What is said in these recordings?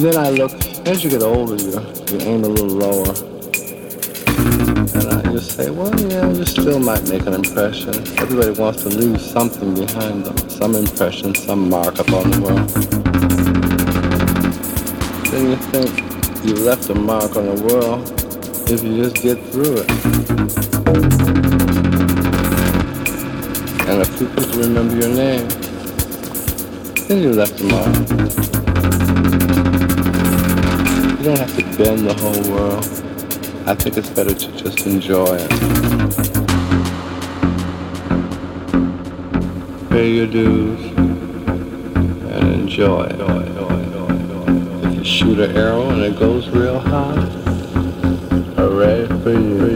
then I look, as you get older, you, you aim a little lower. And I just say, well, yeah, you still might make an impression. Everybody wants to leave something behind them, some impression, some mark upon the world. Then you think you left a mark on the world if you just get through it. And if people remember your name, then you left a mark. You don't have to bend the whole world. I think it's better to just enjoy it. Pay your dues and enjoy it. If you shoot an arrow and it goes real high, hooray for you.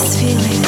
My body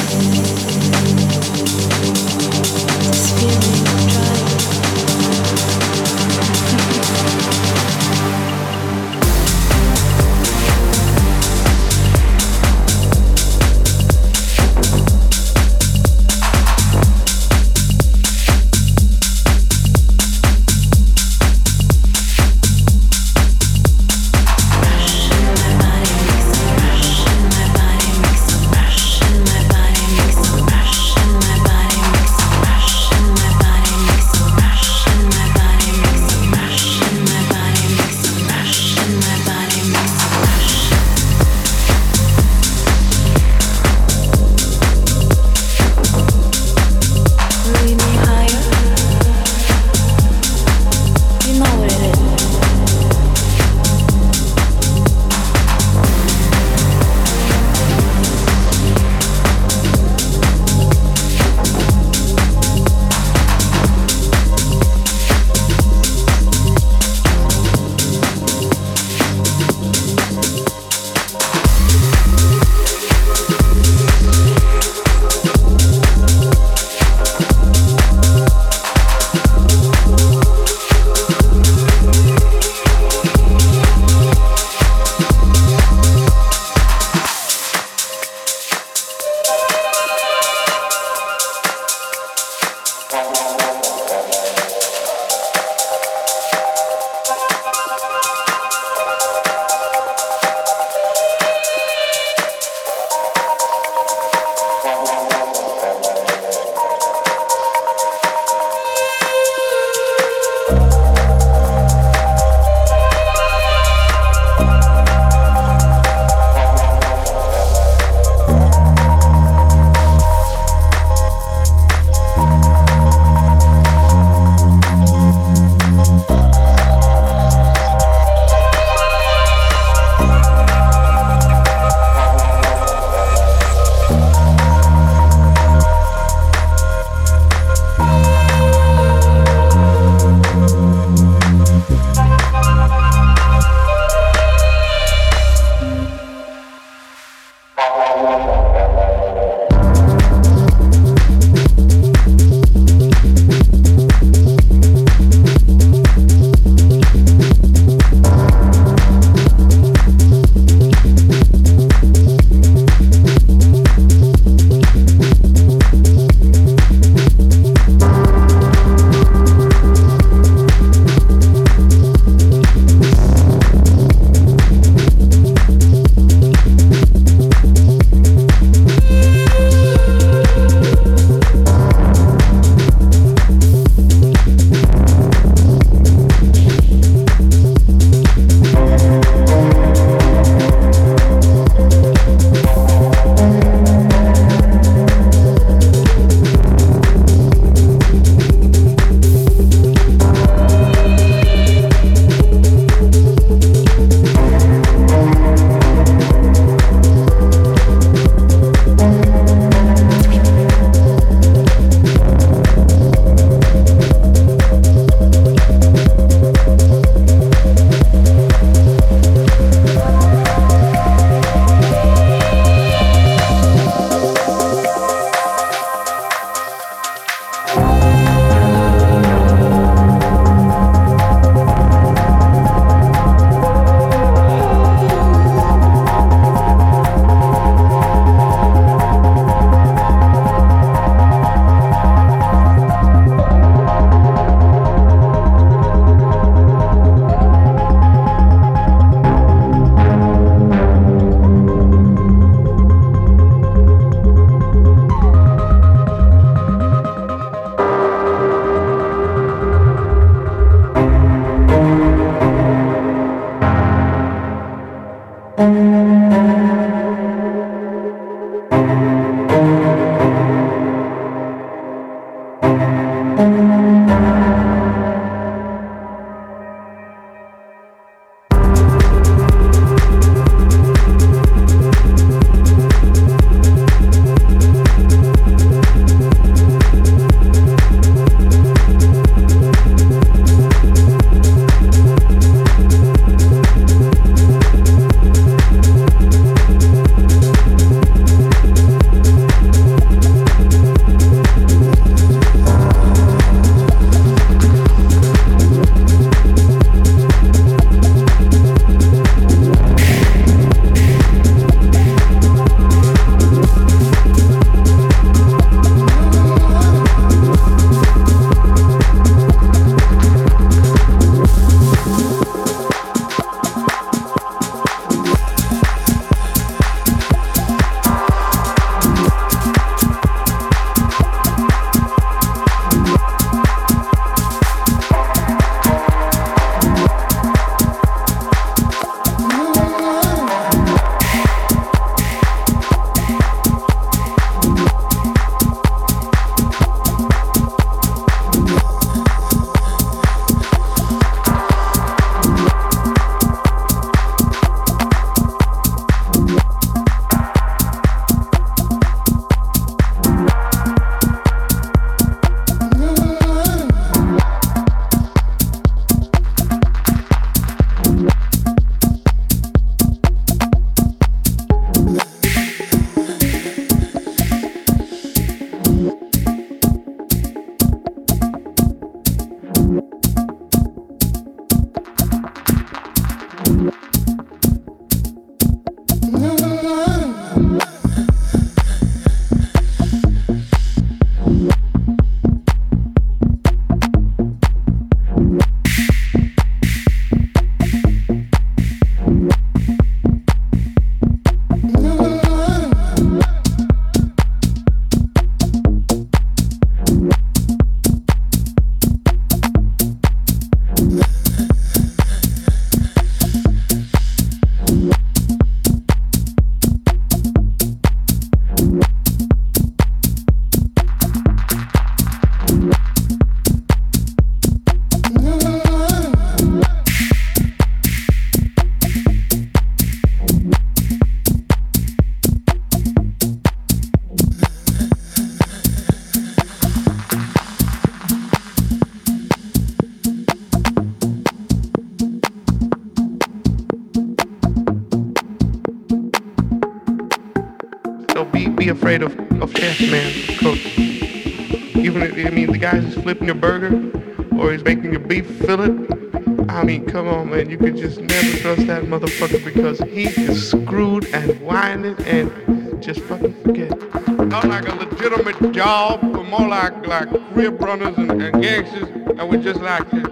come on, man. You can just never trust that motherfucker because he is screwed and whining and just fucking forget. Not like a legitimate job, but more like like crib runners and, and gangsters, and we just like to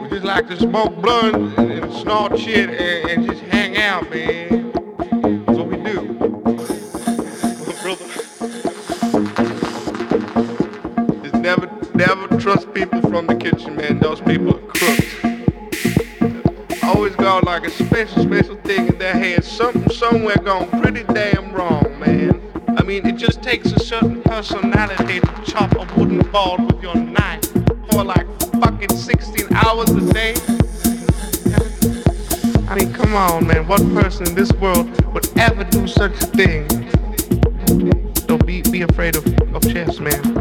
we just like to smoke blunt and, and snort shit and, and just hang out, man. That's what we do, brother. Just never never trust people from the kitchen, man. Those people like a special, special thing in their head. Something somewhere gone pretty damn wrong, man. I mean, it just takes a certain personality to chop a wooden board with your knife for like fucking 16 hours a day. I mean, come on, man. What person in this world would ever do such a thing? Don't be be afraid of, of chefs, man.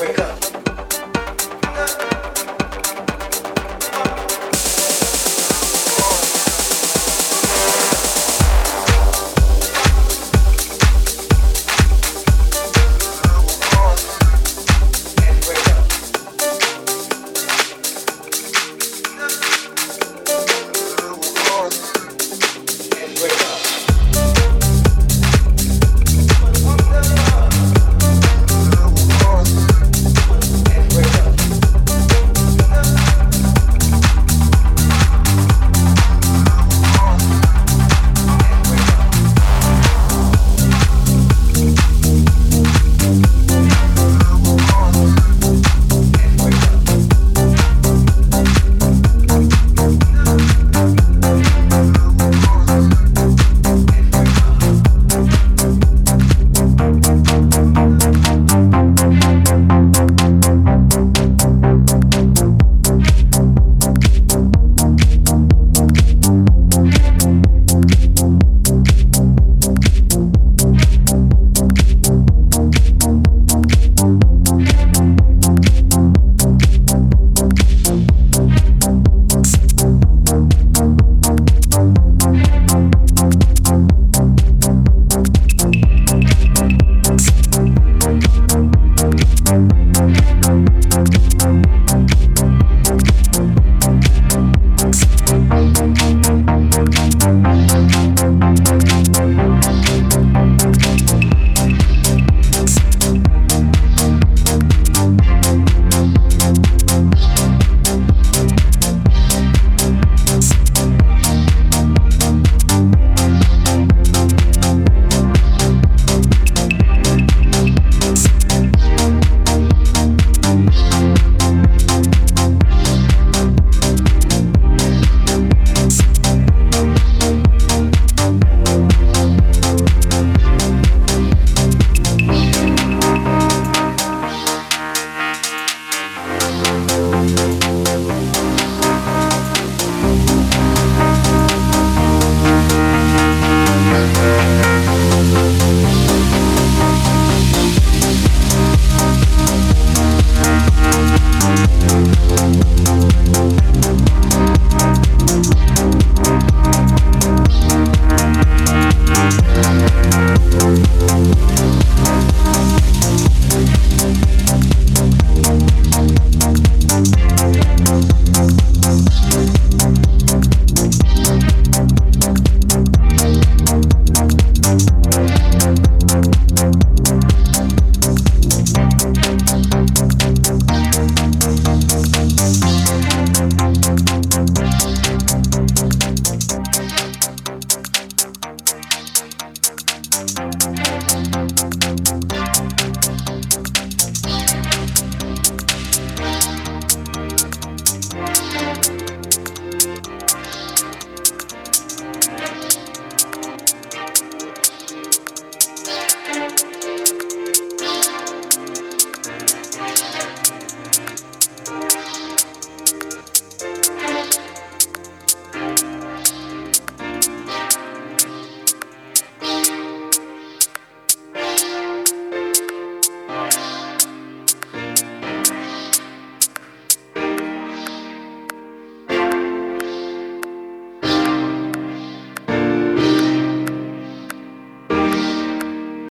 wake up.